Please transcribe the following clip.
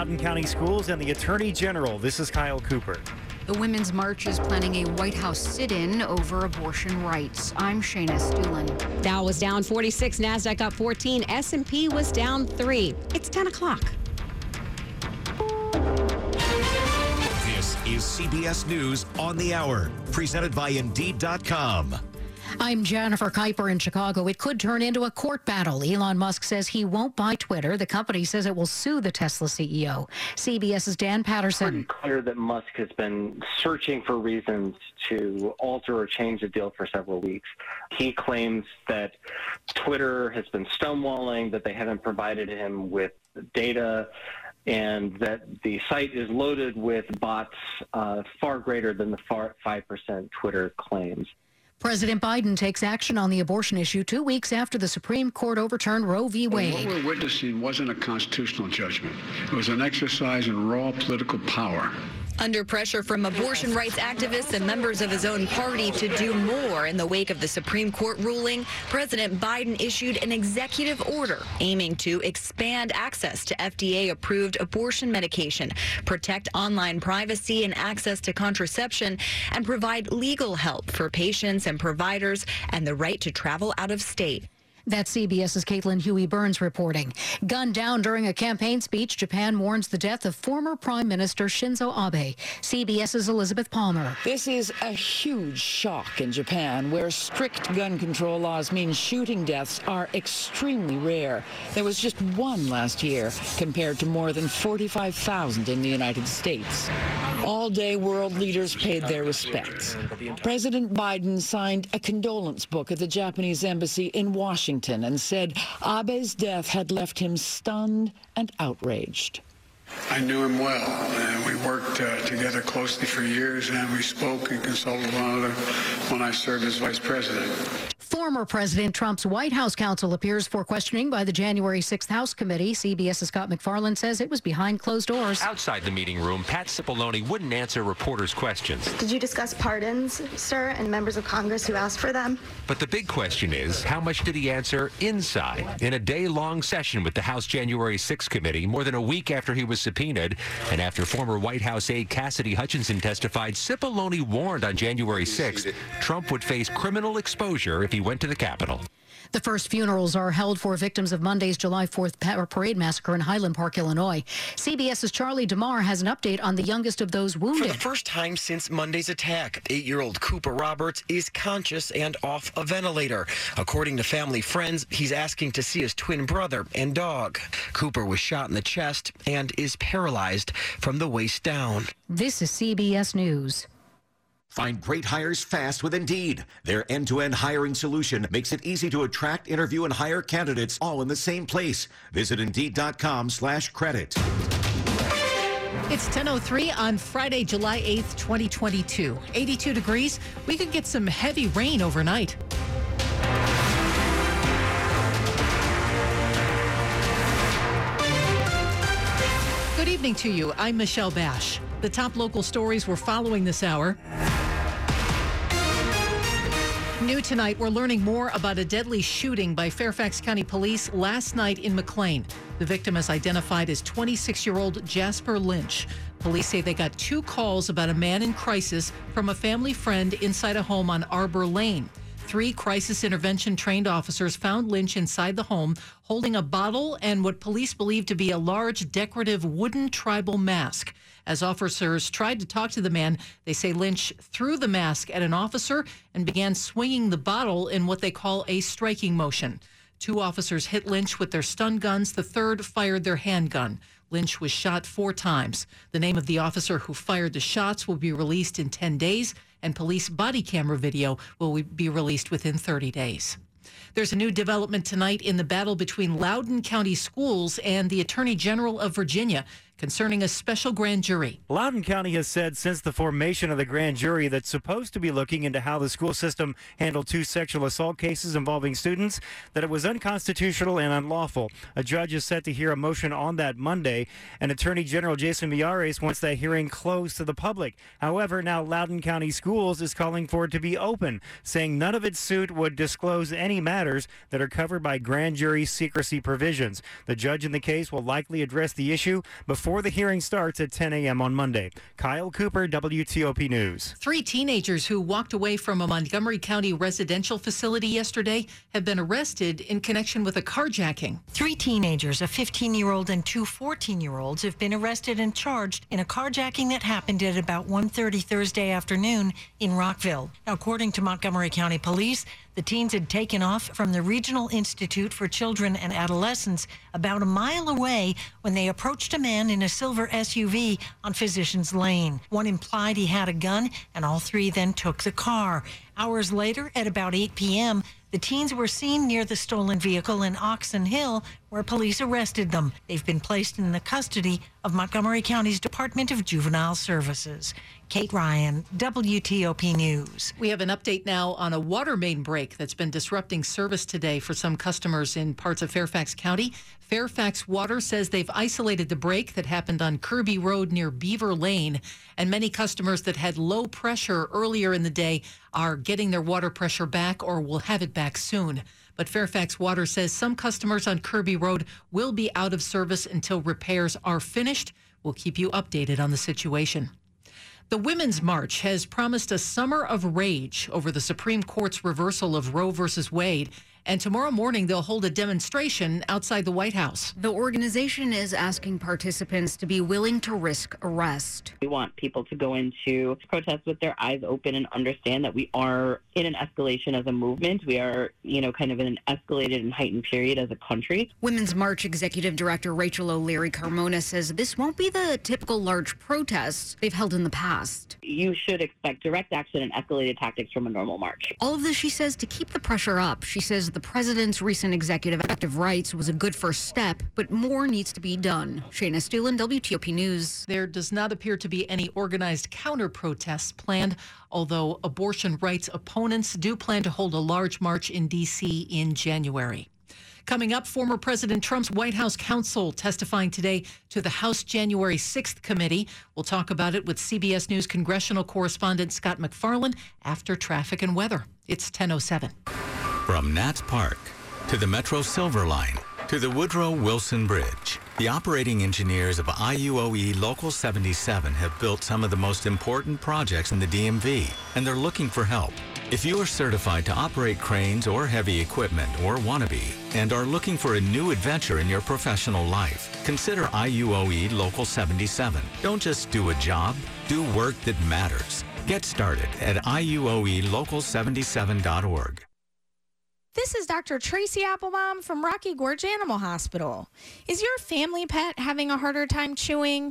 Loudoun County Schools and the Attorney General. This is Kyle Cooper. The Women's March is planning a White House sit in over abortion rights. I'm Shayna Estulin. Dow was down 46, NASDAQ up 14, S&P was down 3. It's 10 o'clock. This is CBS News on the Hour, presented by Indeed.com. I'm Jennifer Keiper in Chicago. It could turn into a court battle. Elon Musk says he won't buy Twitter. The company says it will sue the Tesla CEO. CBS's Dan Patterson. Pretty clear that Musk has been searching for reasons to alter or change the deal for several weeks. He claims that Twitter has been stonewalling, that they haven't provided him with data and that the site is loaded with bots uh, far greater than the far 5% Twitter claims. President Biden takes action on the abortion issue two weeks after the Supreme Court overturned Roe v. Wade. What we're witnessing wasn't a constitutional judgment. It was an exercise in raw political power. Under pressure from abortion rights activists and members of his own party to do more in the wake of the Supreme Court ruling, President Biden issued an executive order aiming to expand access to FDA approved abortion medication, protect online privacy and access to contraception, and provide legal help for patients and providers and the right to travel out of state. That's CBS's Caitlin Huey Burns reporting. Gunned down during a campaign speech, Japan mourns the death of former Prime Minister Shinzo Abe. CBS's Elizabeth Palmer. This is a huge shock in Japan, where strict gun control laws mean shooting deaths are extremely rare. There was just one last year, compared to more than 45,000 in the United States. All day, world leaders paid their respects. President Biden signed a condolence book at the Japanese embassy in Washington and said Abe's death had left him stunned and outraged. I knew him well, and we worked uh, together closely for years, and we spoke and consulted one another when I served as vice president. Former President Trump's White House counsel appears for questioning by the January 6th House Committee. CBS's Scott MacFarlane says it was behind closed doors. Outside the meeting room, Pat Cipollone wouldn't answer reporters' questions. Did you discuss pardons, sir, and members of Congress who asked for them? But the big question is, how much did he answer inside? In a day-long session with the House January 6th Committee, more than a week after he was subpoenaed, and after former White House aide Cassidy Hutchinson testified, Cipollone warned on January 6th Trump would face criminal exposure if he went to the Capitol. The first funerals are held for victims of Monday's July 4th parade massacre in Highland Park, Illinois. CBS's Charlie DeMar has an update on the youngest of those wounded. For the first time since Monday's attack, eight year old Cooper Roberts is conscious and off a ventilator. According to family friends, he's asking to see his twin brother and dog. Cooper was shot in the chest and is paralyzed from the waist down. This is CBS News. Find great hires fast with Indeed. Their end to end hiring solution makes it easy to attract, interview, and hire candidates all in the same place. Visit Indeed.com slash credit. It's 10.03 on Friday, July 8th, 2022. 82 degrees. We could get some heavy rain overnight. Good evening to you. I'm Michelle Basch. The top local stories we're following this hour. New tonight, we're learning more about a deadly shooting by Fairfax County Police last night in McLean. The victim is identified as 26 year old Jasper Lynch. Police say they got two calls about a man in crisis from a family friend inside a home on Arbor Lane. Three crisis intervention trained officers found Lynch inside the home holding a bottle and what police believe to be a large decorative wooden tribal mask. As officers tried to talk to the man, they say Lynch threw the mask at an officer and began swinging the bottle in what they call a striking motion. Two officers hit Lynch with their stun guns. The third fired their handgun. Lynch was shot four times. The name of the officer who fired the shots will be released in 10 days, and police body camera video will be released within 30 days. There's a new development tonight in the battle between Loudoun County Schools and the Attorney General of Virginia. Concerning a special grand jury. Loudoun County has said since the formation of the grand jury that's supposed to be looking into how the school system handled two sexual assault cases involving students that it was unconstitutional and unlawful. A judge is set to hear a motion on that Monday, and Attorney General Jason Miyares wants that hearing closed to the public. However, now Loudoun County Schools is calling for it to be open, saying none of its suit would disclose any matters that are covered by grand jury secrecy provisions. The judge in the case will likely address the issue before the hearing starts at 10 a.m. on Monday. Kyle Cooper, WTOP News. Three teenagers who walked away from a Montgomery County residential facility yesterday have been arrested in connection with a carjacking. Three teenagers, a 15 year old and two 14 year olds, have been arrested and charged in a carjacking that happened at about 1.30 Thursday afternoon in Rockville. Now, according to Montgomery County Police, the teens had taken off from the Regional Institute for Children and Adolescents about a mile away when they approached a man in a silver SUV on Physicians Lane. One implied he had a gun, and all three then took the car. Hours later, at about 8 p.m., the teens were seen near the stolen vehicle in Oxon Hill, where police arrested them. They've been placed in the custody of Montgomery County's Department of Juvenile Services. Kate Ryan, WTOP News. We have an update now on a water main break that's been disrupting service today for some customers in parts of Fairfax County. Fairfax Water says they've isolated the break that happened on Kirby Road near Beaver Lane, and many customers that had low pressure earlier in the day are getting their water pressure back or will have it back soon. But Fairfax Water says some customers on Kirby Road will be out of service until repairs are finished. We'll keep you updated on the situation. The Women's March has promised a summer of rage over the Supreme Court's reversal of Roe versus Wade. And tomorrow morning, they'll hold a demonstration outside the White House. The organization is asking participants to be willing to risk arrest. We want people to go into protests with their eyes open and understand that we are in an escalation as a movement. We are, you know, kind of in an escalated and heightened period as a country. Women's March Executive Director Rachel O'Leary Carmona says this won't be the typical large protests they've held in the past. You should expect direct action and escalated tactics from a normal march. All of this, she says, to keep the pressure up. She says the president's recent executive act of rights was a good first step, but more needs to be done. Shayna Estulin, WTOP News. There does not appear to be any organized counter protests planned, although abortion rights opponents do plan to hold a large march in D.C. in January. Coming up, former President Trump's White House counsel testifying today to the House January 6th committee. We'll talk about it with CBS News congressional correspondent Scott MacFarlane after traffic and weather. It's 1007. From Nats Park to the Metro Silver Line to the Woodrow Wilson Bridge, the operating engineers of IUOE Local 77 have built some of the most important projects in the DMV, and they're looking for help. If you are certified to operate cranes or heavy equipment or want to be, and are looking for a new adventure in your professional life, consider IUOE Local 77. Don't just do a job, do work that matters. Get started at IUOELocal77.org. This is Dr. Tracy Applebaum from Rocky Gorge Animal Hospital. Is your family pet having a harder time chewing?